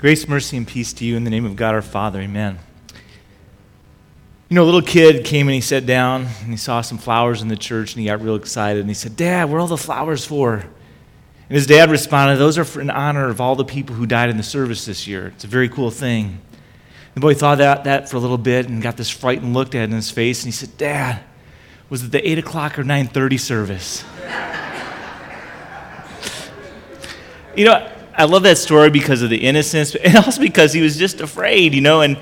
Grace, mercy, and peace to you in the name of God our Father. Amen. You know, a little kid came and he sat down and he saw some flowers in the church and he got real excited and he said, Dad, what are all the flowers for? And his dad responded, Those are for in honor of all the people who died in the service this year. It's a very cool thing. The boy thought about that for a little bit and got this frightened look at in his face and he said, Dad, was it the 8 o'clock or 9.30 service? you know, I love that story because of the innocence, and also because he was just afraid, you know. And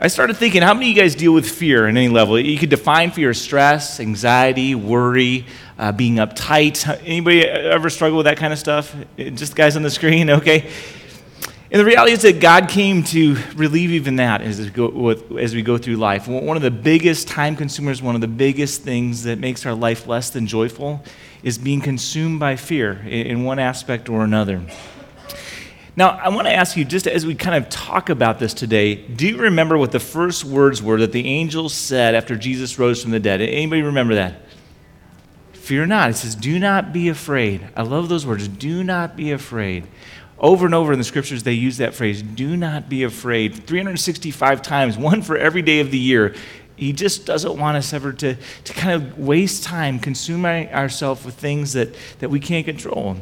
I started thinking, how many of you guys deal with fear in any level? You could define fear as stress, anxiety, worry, uh, being uptight. Anybody ever struggle with that kind of stuff? Just guys on the screen, okay? And the reality is that God came to relieve even that as we go, as we go through life. One of the biggest time consumers, one of the biggest things that makes our life less than joyful is being consumed by fear in one aspect or another. Now, I want to ask you, just as we kind of talk about this today, do you remember what the first words were that the angels said after Jesus rose from the dead? Anybody remember that? Fear not. It says, do not be afraid. I love those words. Do not be afraid. Over and over in the scriptures, they use that phrase, do not be afraid. 365 times, one for every day of the year. He just doesn't want us ever to, to kind of waste time consuming ourselves with things that, that we can't control.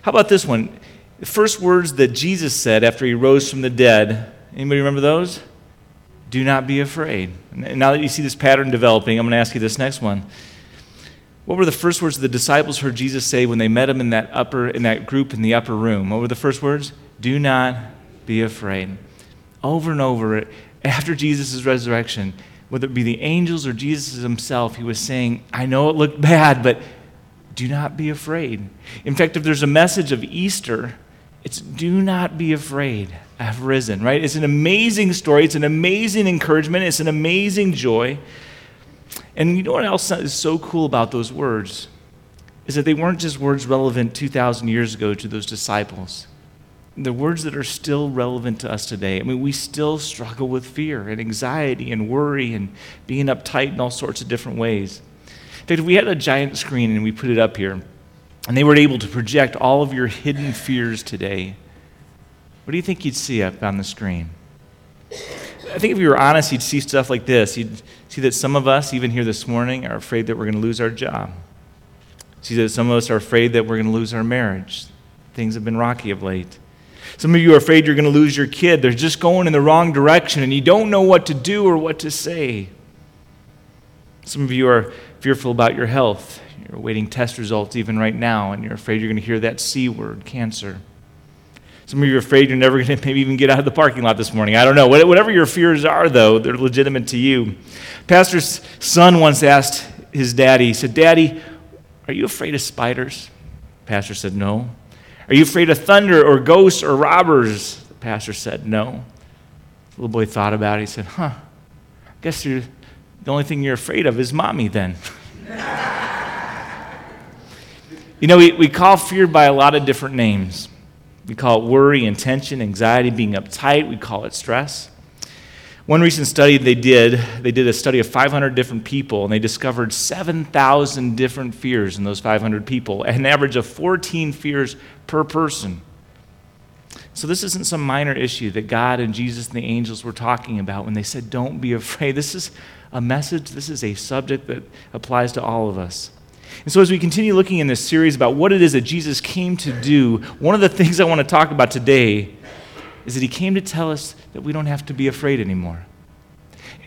How about this one? The first words that Jesus said after he rose from the dead, anybody remember those? Do not be afraid. Now that you see this pattern developing, I'm going to ask you this next one. What were the first words the disciples heard Jesus say when they met him in that upper in that group in the upper room? What were the first words? Do not be afraid. Over and over after Jesus' resurrection, whether it be the angels or Jesus himself, he was saying, I know it looked bad, but do not be afraid. In fact, if there's a message of Easter, it's do not be afraid. I have risen, right? It's an amazing story. It's an amazing encouragement. It's an amazing joy. And you know what else is so cool about those words? Is that they weren't just words relevant 2,000 years ago to those disciples. The words that are still relevant to us today. I mean, we still struggle with fear and anxiety and worry and being uptight in all sorts of different ways. In fact, if we had a giant screen and we put it up here, and they were able to project all of your hidden fears today, what do you think you'd see up on the screen? I think if you were honest, you'd see stuff like this. You'd see that some of us, even here this morning, are afraid that we're going to lose our job. See that some of us are afraid that we're going to lose our marriage. Things have been rocky of late. Some of you are afraid you're going to lose your kid. They're just going in the wrong direction and you don't know what to do or what to say. Some of you are fearful about your health. You're awaiting test results even right now, and you're afraid you're going to hear that C word, cancer. Some of you are afraid you're never going to maybe even get out of the parking lot this morning. I don't know. Whatever your fears are, though, they're legitimate to you. Pastor's son once asked his daddy, he said, Daddy, are you afraid of spiders? The pastor said, No. Are you afraid of thunder or ghosts or robbers? The pastor said, No. The little boy thought about it. He said, Huh, I guess the only thing you're afraid of is mommy then. You know, we, we call fear by a lot of different names. We call it worry and tension, anxiety, being uptight. We call it stress. One recent study they did, they did a study of 500 different people, and they discovered 7,000 different fears in those 500 people, an average of 14 fears per person. So, this isn't some minor issue that God and Jesus and the angels were talking about when they said, Don't be afraid. This is a message, this is a subject that applies to all of us. And so, as we continue looking in this series about what it is that Jesus came to do, one of the things I want to talk about today is that he came to tell us that we don't have to be afraid anymore.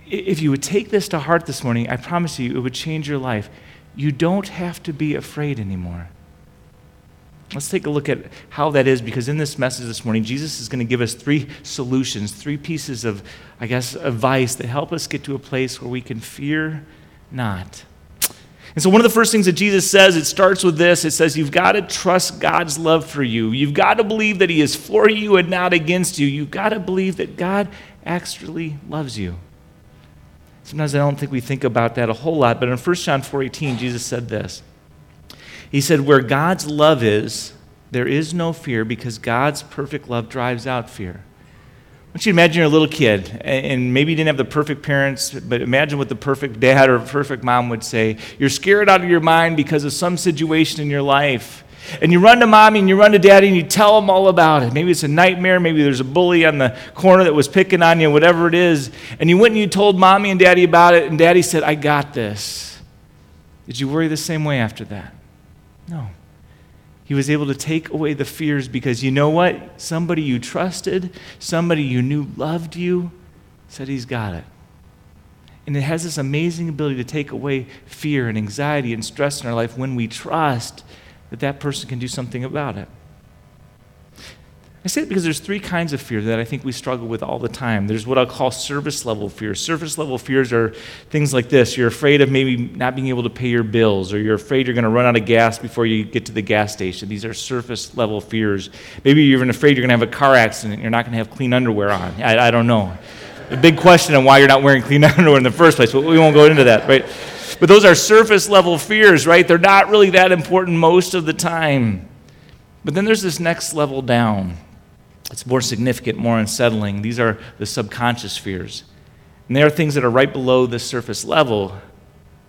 If you would take this to heart this morning, I promise you it would change your life. You don't have to be afraid anymore. Let's take a look at how that is because in this message this morning, Jesus is going to give us three solutions, three pieces of, I guess, advice that help us get to a place where we can fear not. And so, one of the first things that Jesus says, it starts with this it says, You've got to trust God's love for you. You've got to believe that He is for you and not against you. You've got to believe that God actually loves you. Sometimes I don't think we think about that a whole lot, but in 1 John 4:18, Jesus said this. He said, Where God's love is, there is no fear because God's perfect love drives out fear. Want you to imagine you're a little kid, and maybe you didn't have the perfect parents, but imagine what the perfect dad or perfect mom would say. You're scared out of your mind because of some situation in your life. And you run to mommy and you run to daddy and you tell them all about it. Maybe it's a nightmare. Maybe there's a bully on the corner that was picking on you, whatever it is. And you went and you told mommy and daddy about it, and daddy said, I got this. Did you worry the same way after that? No. He was able to take away the fears because you know what? Somebody you trusted, somebody you knew loved you, said he's got it. And it has this amazing ability to take away fear and anxiety and stress in our life when we trust that that person can do something about it. I say it because there's three kinds of fear that I think we struggle with all the time. There's what I'll call service level fears. Surface level fears are things like this you're afraid of maybe not being able to pay your bills, or you're afraid you're going to run out of gas before you get to the gas station. These are surface level fears. Maybe you're even afraid you're going to have a car accident and you're not going to have clean underwear on. I, I don't know. A big question on why you're not wearing clean underwear in the first place, but we won't go into that, right? But those are surface level fears, right? They're not really that important most of the time. But then there's this next level down. It's more significant, more unsettling. These are the subconscious fears. And they are things that are right below the surface level.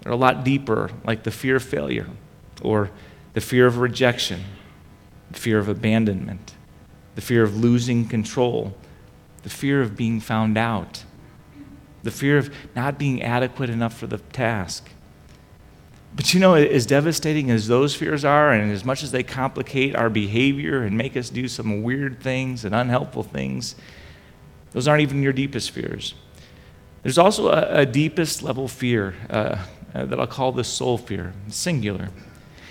They're a lot deeper, like the fear of failure, or the fear of rejection, the fear of abandonment, the fear of losing control, the fear of being found out, the fear of not being adequate enough for the task. But you know, as devastating as those fears are, and as much as they complicate our behavior and make us do some weird things and unhelpful things, those aren't even your deepest fears. There's also a, a deepest level fear uh, uh, that I'll call the soul fear, singular.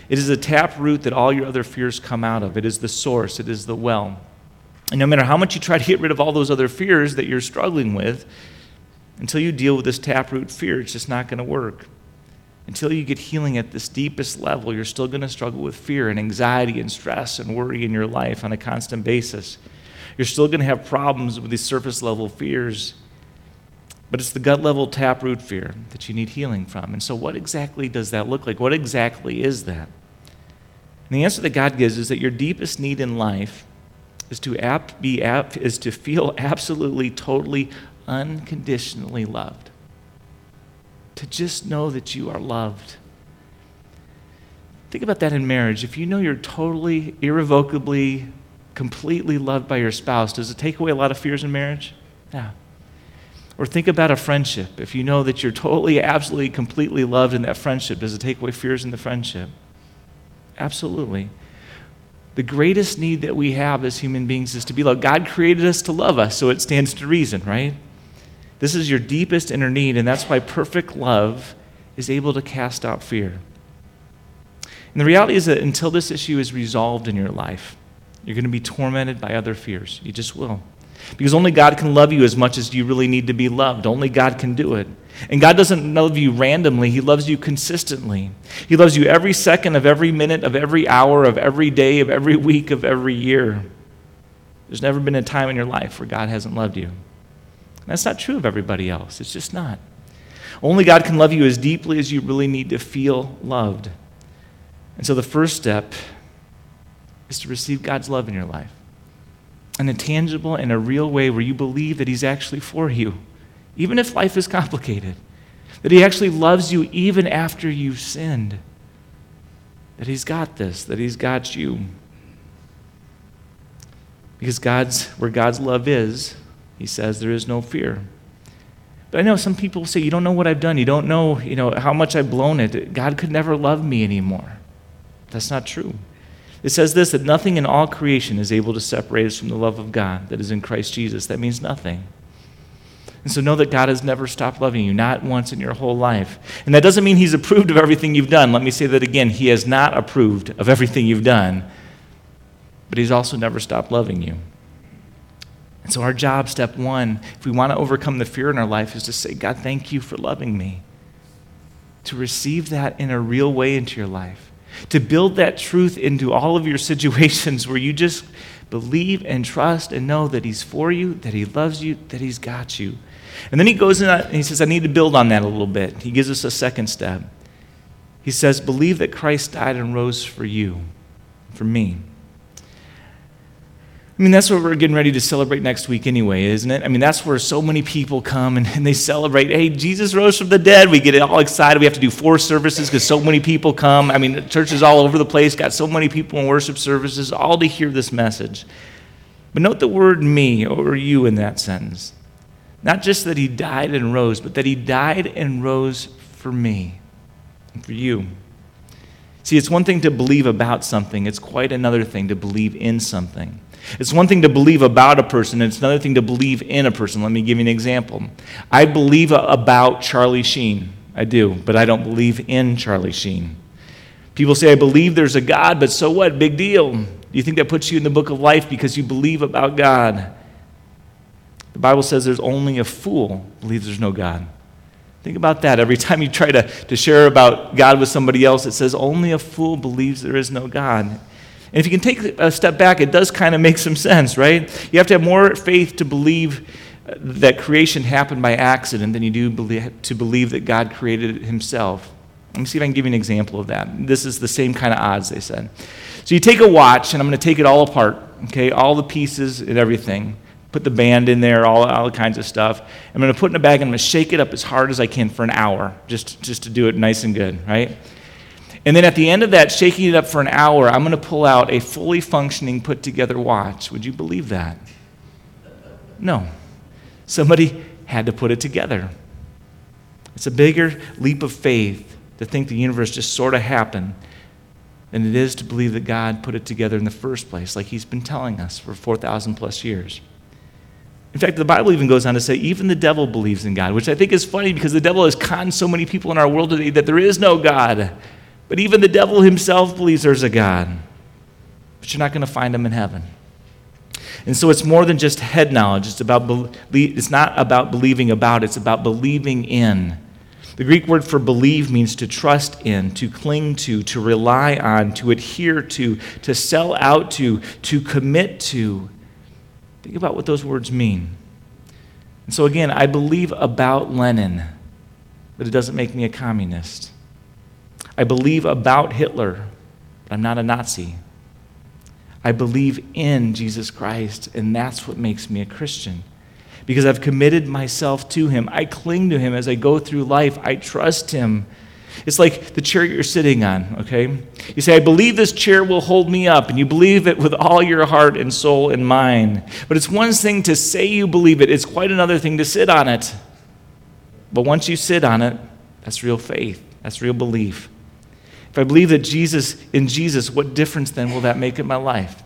It is the tap root that all your other fears come out of. It is the source, it is the well. And no matter how much you try to get rid of all those other fears that you're struggling with, until you deal with this taproot fear, it's just not going to work until you get healing at this deepest level, you're still going to struggle with fear and anxiety and stress and worry in your life on a constant basis. You're still going to have problems with these surface level fears. But it's the gut level taproot fear that you need healing from. And so, what exactly does that look like? What exactly is that? And the answer that God gives is that your deepest need in life is to, ap- be ap- is to feel absolutely, totally, unconditionally loved to just know that you are loved. Think about that in marriage. If you know you're totally, irrevocably, completely loved by your spouse, does it take away a lot of fears in marriage? Yeah. Or think about a friendship. If you know that you're totally, absolutely, completely loved in that friendship, does it take away fears in the friendship? Absolutely. The greatest need that we have as human beings is to be loved. God created us to love us, so it stands to reason, right? This is your deepest inner need, and that's why perfect love is able to cast out fear. And the reality is that until this issue is resolved in your life, you're going to be tormented by other fears. You just will. Because only God can love you as much as you really need to be loved. Only God can do it. And God doesn't love you randomly, He loves you consistently. He loves you every second of every minute, of every hour, of every day, of every week, of every year. There's never been a time in your life where God hasn't loved you. That's not true of everybody else. It's just not. Only God can love you as deeply as you really need to feel loved. And so the first step is to receive God's love in your life in a tangible and a real way where you believe that He's actually for you, even if life is complicated, that He actually loves you even after you've sinned, that He's got this, that He's got you. Because God's, where God's love is, he says there is no fear. But I know some people say, You don't know what I've done. You don't know, you know how much I've blown it. God could never love me anymore. That's not true. It says this that nothing in all creation is able to separate us from the love of God that is in Christ Jesus. That means nothing. And so know that God has never stopped loving you, not once in your whole life. And that doesn't mean He's approved of everything you've done. Let me say that again. He has not approved of everything you've done, but He's also never stopped loving you. And so, our job, step one, if we want to overcome the fear in our life, is to say, God, thank you for loving me. To receive that in a real way into your life. To build that truth into all of your situations where you just believe and trust and know that He's for you, that He loves you, that He's got you. And then He goes in and He says, I need to build on that a little bit. He gives us a second step. He says, Believe that Christ died and rose for you, for me. I mean, that's what we're getting ready to celebrate next week anyway, isn't it? I mean, that's where so many people come and, and they celebrate, hey, Jesus rose from the dead. We get all excited. We have to do four services because so many people come. I mean, churches all over the place got so many people in worship services, all to hear this message. But note the word me or you in that sentence. Not just that he died and rose, but that he died and rose for me and for you. See, it's one thing to believe about something, it's quite another thing to believe in something. It's one thing to believe about a person, and it's another thing to believe in a person. Let me give you an example. I believe about Charlie Sheen. I do, but I don't believe in Charlie Sheen. People say, I believe there's a God, but so what? Big deal. Do you think that puts you in the book of life because you believe about God? The Bible says there's only a fool believes there's no God. Think about that. Every time you try to, to share about God with somebody else, it says only a fool believes there is no God. And if you can take a step back, it does kind of make some sense, right? You have to have more faith to believe uh, that creation happened by accident than you do to believe that God created it himself. Let me see if I can give you an example of that. This is the same kind of odds, they said. So you take a watch, and I'm going to take it all apart, okay, all the pieces and everything. Put the band in there, all, all kinds of stuff. I'm going to put it in a bag, and I'm going to shake it up as hard as I can for an hour, just, just to do it nice and good, right? And then at the end of that, shaking it up for an hour, I'm going to pull out a fully functioning, put together watch. Would you believe that? No. Somebody had to put it together. It's a bigger leap of faith to think the universe just sort of happened than it is to believe that God put it together in the first place, like He's been telling us for 4,000 plus years. In fact, the Bible even goes on to say even the devil believes in God, which I think is funny because the devil has conned so many people in our world today that there is no God. But even the devil himself believes there's a God. But you're not going to find him in heaven. And so it's more than just head knowledge. It's, about, it's not about believing about, it's about believing in. The Greek word for believe means to trust in, to cling to, to rely on, to adhere to, to sell out to, to commit to. Think about what those words mean. And so, again, I believe about Lenin, but it doesn't make me a communist. I believe about Hitler, but I'm not a Nazi. I believe in Jesus Christ, and that's what makes me a Christian. Because I've committed myself to Him. I cling to Him as I go through life. I trust Him. It's like the chair you're sitting on, okay? You say, I believe this chair will hold me up, and you believe it with all your heart and soul and mind. But it's one thing to say you believe it, it's quite another thing to sit on it. But once you sit on it, that's real faith, that's real belief. If I believe that Jesus, in Jesus, what difference then will that make in my life?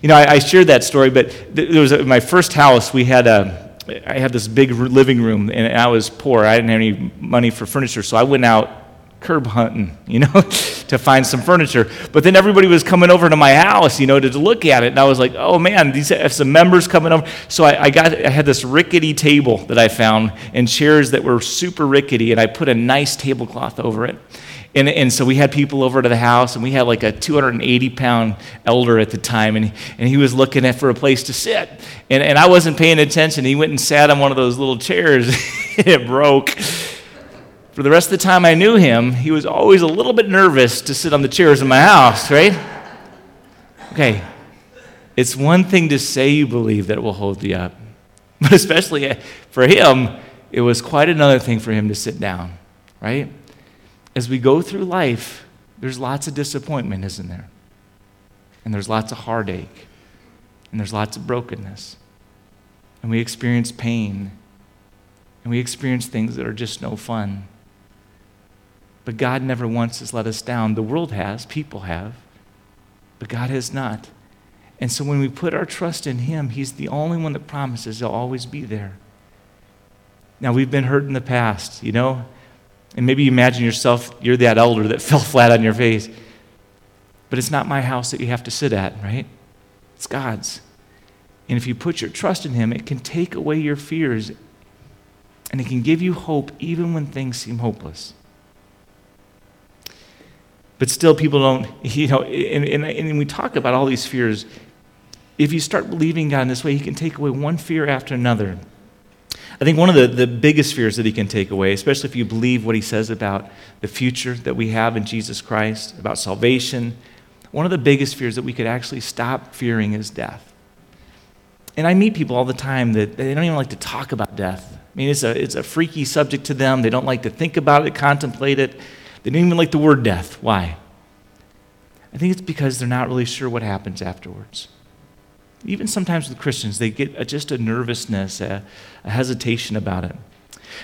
You know, I, I shared that story, but there was a, my first house, we had a, I had this big living room, and I was poor. I didn't have any money for furniture, so I went out curb hunting, you know, to find some furniture. But then everybody was coming over to my house, you know, to, to look at it, and I was like, oh man, these have some members coming over. So I, I got, I had this rickety table that I found, and chairs that were super rickety, and I put a nice tablecloth over it. And, and so we had people over to the house, and we had like a 280 pound elder at the time, and, and he was looking at, for a place to sit. And, and I wasn't paying attention. He went and sat on one of those little chairs, it broke. For the rest of the time I knew him, he was always a little bit nervous to sit on the chairs in my house, right? Okay, it's one thing to say you believe that it will hold you up, but especially eh, for him, it was quite another thing for him to sit down, right? As we go through life, there's lots of disappointment, isn't there? And there's lots of heartache. And there's lots of brokenness. And we experience pain. And we experience things that are just no fun. But God never once has let us down. The world has, people have, but God has not. And so when we put our trust in Him, He's the only one that promises He'll always be there. Now, we've been hurt in the past, you know? And maybe you imagine yourself, you're that elder that fell flat on your face. But it's not my house that you have to sit at, right? It's God's. And if you put your trust in Him, it can take away your fears and it can give you hope even when things seem hopeless. But still, people don't, you know, and, and, and we talk about all these fears. If you start believing God in this way, He can take away one fear after another. I think one of the, the biggest fears that he can take away, especially if you believe what he says about the future that we have in Jesus Christ, about salvation, one of the biggest fears that we could actually stop fearing is death. And I meet people all the time that they don't even like to talk about death. I mean, it's a, it's a freaky subject to them. They don't like to think about it, contemplate it. They don't even like the word death. Why? I think it's because they're not really sure what happens afterwards. Even sometimes with Christians, they get a, just a nervousness, a, a hesitation about it.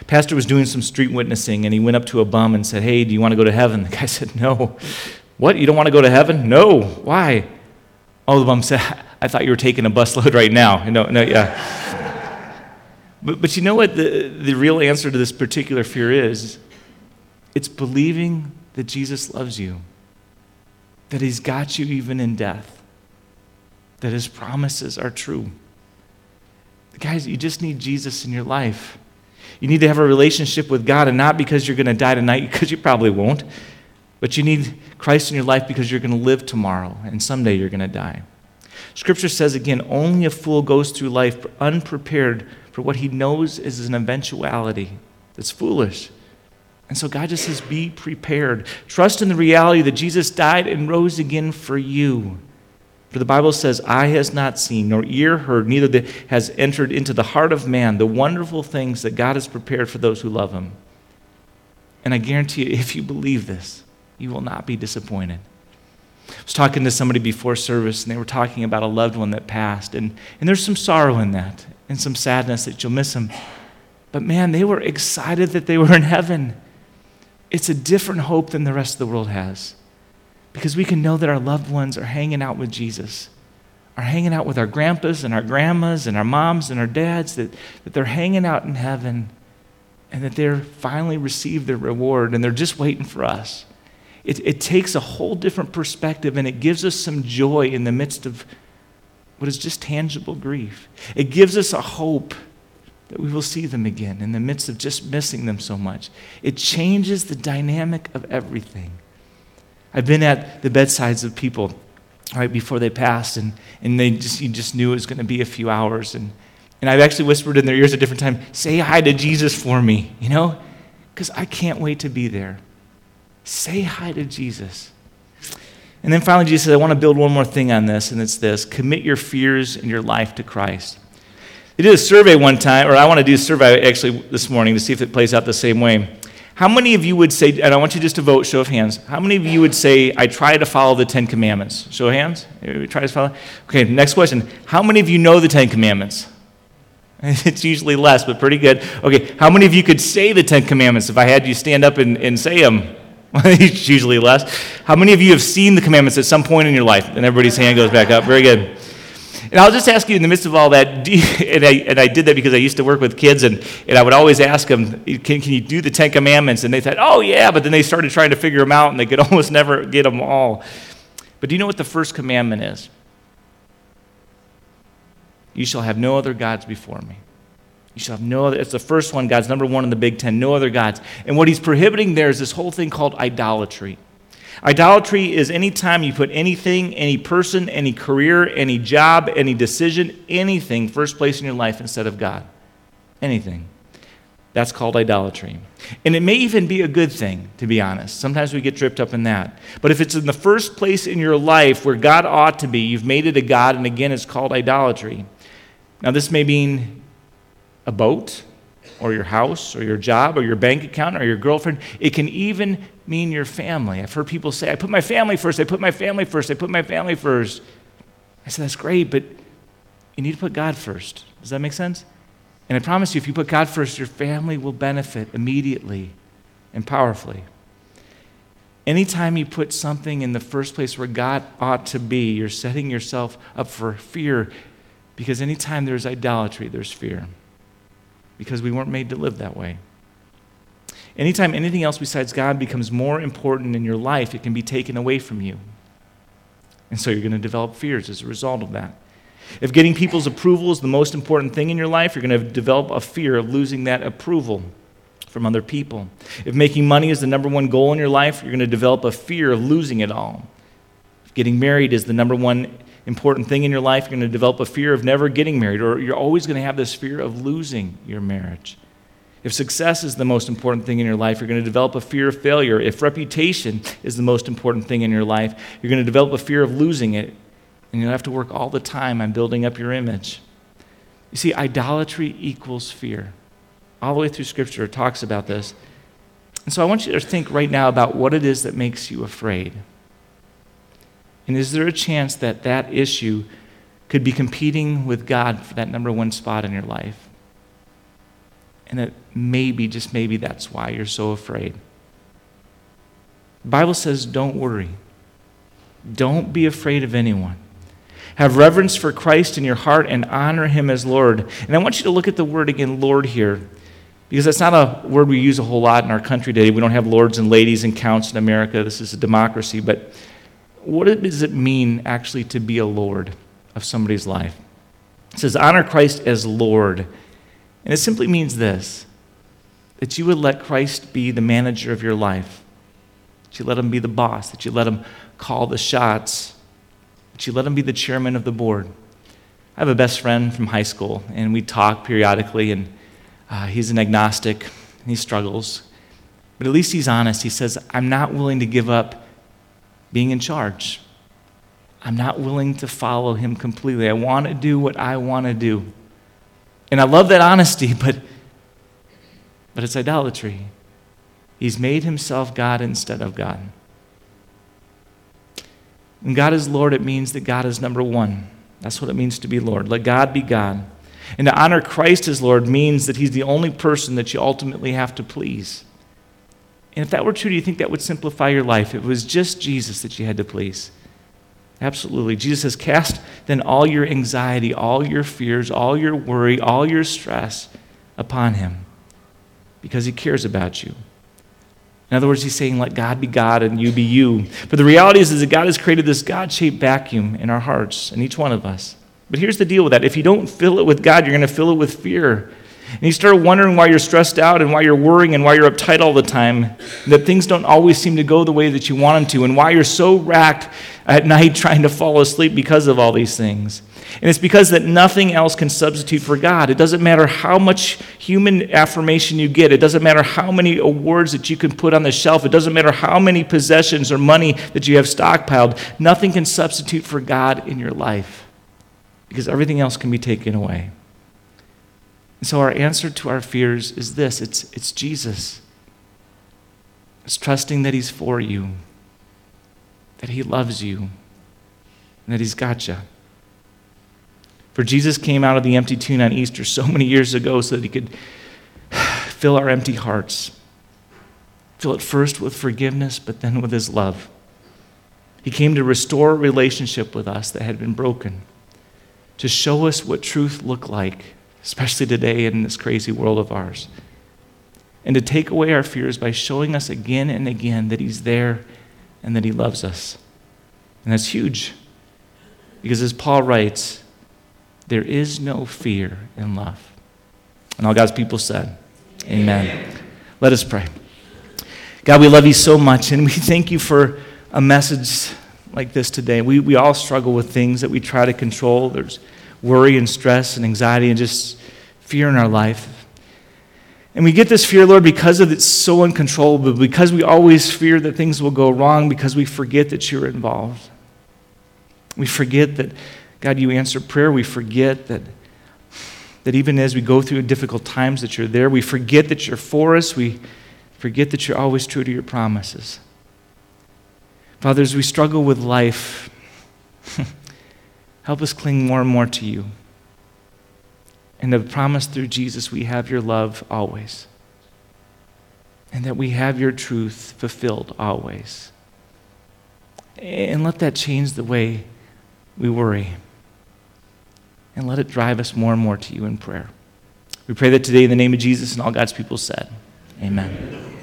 Pastor was doing some street witnessing and he went up to a bum and said, Hey, do you want to go to heaven? The guy said, No. What? You don't want to go to heaven? No. Why? Oh, the bum said, I thought you were taking a busload right now. No, no, yeah. but, but you know what the, the real answer to this particular fear is? It's believing that Jesus loves you, that he's got you even in death, that his promises are true. Guys, you just need Jesus in your life. You need to have a relationship with God, and not because you're going to die tonight, because you probably won't, but you need Christ in your life because you're going to live tomorrow, and someday you're going to die. Scripture says again, only a fool goes through life unprepared for what he knows is an eventuality that's foolish. And so God just says, be prepared. Trust in the reality that Jesus died and rose again for you. For the Bible says, Eye has not seen, nor ear heard, neither has entered into the heart of man the wonderful things that God has prepared for those who love him. And I guarantee you, if you believe this, you will not be disappointed. I was talking to somebody before service, and they were talking about a loved one that passed. And, and there's some sorrow in that, and some sadness that you'll miss them. But man, they were excited that they were in heaven. It's a different hope than the rest of the world has because we can know that our loved ones are hanging out with Jesus, are hanging out with our grandpas and our grandmas and our moms and our dads, that, that they're hanging out in heaven and that they're finally received their reward and they're just waiting for us. It, it takes a whole different perspective and it gives us some joy in the midst of what is just tangible grief. It gives us a hope that we will see them again in the midst of just missing them so much. It changes the dynamic of everything. I've been at the bedsides of people right before they passed, and, and they just, you just knew it was going to be a few hours. And, and I've actually whispered in their ears at different times, say hi to Jesus for me, you know? Because I can't wait to be there. Say hi to Jesus. And then finally, Jesus said, I want to build one more thing on this, and it's this commit your fears and your life to Christ. They did a survey one time, or I want to do a survey actually this morning to see if it plays out the same way. How many of you would say, and I want you just to vote, show of hands, how many of you would say, I try to follow the Ten Commandments? Show of hands? Try to follow? Okay, next question. How many of you know the Ten Commandments? It's usually less, but pretty good. Okay, how many of you could say the Ten Commandments if I had you stand up and, and say them? it's usually less. How many of you have seen the commandments at some point in your life? And everybody's hand goes back up. Very good. And I'll just ask you in the midst of all that, you, and, I, and I did that because I used to work with kids, and, and I would always ask them, can, can you do the Ten Commandments? And they said, oh, yeah, but then they started trying to figure them out, and they could almost never get them all. But do you know what the first commandment is? You shall have no other gods before me. You shall have no other. It's the first one, God's number one in the Big Ten, no other gods. And what he's prohibiting there is this whole thing called idolatry. Idolatry is any time you put anything, any person, any career, any job, any decision, anything first place in your life instead of God. Anything. That's called idolatry. And it may even be a good thing, to be honest. Sometimes we get tripped up in that. But if it's in the first place in your life where God ought to be, you've made it a God, and again, it's called idolatry. Now, this may mean a boat, or your house, or your job, or your bank account, or your girlfriend. It can even mean your family. I've heard people say, I put my family first, I put my family first, I put my family first. I said, that's great, but you need to put God first. Does that make sense? And I promise you, if you put God first, your family will benefit immediately and powerfully. Anytime you put something in the first place where God ought to be, you're setting yourself up for fear because anytime there's idolatry, there's fear. Because we weren't made to live that way. Anytime anything else besides God becomes more important in your life, it can be taken away from you. And so you're going to develop fears as a result of that. If getting people's approval is the most important thing in your life, you're going to develop a fear of losing that approval from other people. If making money is the number one goal in your life, you're going to develop a fear of losing it all. If getting married is the number one important thing in your life, you're going to develop a fear of never getting married, or you're always going to have this fear of losing your marriage. If success is the most important thing in your life, you're going to develop a fear of failure. If reputation is the most important thing in your life, you're going to develop a fear of losing it. And you'll have to work all the time on building up your image. You see, idolatry equals fear. All the way through Scripture, it talks about this. And so I want you to think right now about what it is that makes you afraid. And is there a chance that that issue could be competing with God for that number one spot in your life? And that maybe, just maybe, that's why you're so afraid. The Bible says, don't worry. Don't be afraid of anyone. Have reverence for Christ in your heart and honor him as Lord. And I want you to look at the word again, Lord, here, because that's not a word we use a whole lot in our country today. We don't have lords and ladies and counts in America. This is a democracy. But what does it mean actually to be a Lord of somebody's life? It says, honor Christ as Lord. And it simply means this that you would let Christ be the manager of your life, that you let him be the boss, that you let him call the shots, that you let him be the chairman of the board. I have a best friend from high school, and we talk periodically, and uh, he's an agnostic, and he struggles. But at least he's honest. He says, I'm not willing to give up being in charge. I'm not willing to follow him completely. I want to do what I want to do. And I love that honesty, but, but it's idolatry. He's made himself God instead of God. When God is Lord, it means that God is number one. That's what it means to be Lord. Let God be God. And to honor Christ as Lord means that He's the only person that you ultimately have to please. And if that were true, do you think that would simplify your life? It was just Jesus that you had to please. Absolutely. Jesus says, Cast then all your anxiety, all your fears, all your worry, all your stress upon Him because He cares about you. In other words, He's saying, Let God be God and you be you. But the reality is, is that God has created this God shaped vacuum in our hearts, in each one of us. But here's the deal with that if you don't fill it with God, you're going to fill it with fear. And you start wondering why you're stressed out and why you're worrying and why you're uptight all the time, that things don't always seem to go the way that you want them to, and why you're so racked at night trying to fall asleep because of all these things. And it's because that nothing else can substitute for God. It doesn't matter how much human affirmation you get. It doesn't matter how many awards that you can put on the shelf. It doesn't matter how many possessions or money that you have stockpiled. Nothing can substitute for God in your life because everything else can be taken away. And so our answer to our fears is this it's, it's Jesus. It's trusting that He's for you, that He loves you, and that He's got you. For Jesus came out of the empty tomb on Easter so many years ago so that He could fill our empty hearts. Fill it first with forgiveness, but then with His love. He came to restore a relationship with us that had been broken, to show us what truth looked like especially today in this crazy world of ours. And to take away our fears by showing us again and again that He's there and that He loves us. And that's huge. Because as Paul writes, there is no fear in love. And all God's people said, Amen. Amen. Let us pray. God, we love you so much, and we thank you for a message like this today. We, we all struggle with things that we try to control. There's worry and stress and anxiety and just fear in our life. And we get this fear, Lord, because of it's so uncontrollable, because we always fear that things will go wrong, because we forget that you're involved. We forget that, God, you answer prayer. We forget that, that even as we go through difficult times, that you're there. We forget that you're for us. We forget that you're always true to your promises. Fathers, we struggle with life, Help us cling more and more to you. And the promise through Jesus we have your love always. And that we have your truth fulfilled always. And let that change the way we worry. And let it drive us more and more to you in prayer. We pray that today in the name of Jesus and all God's people said, Amen.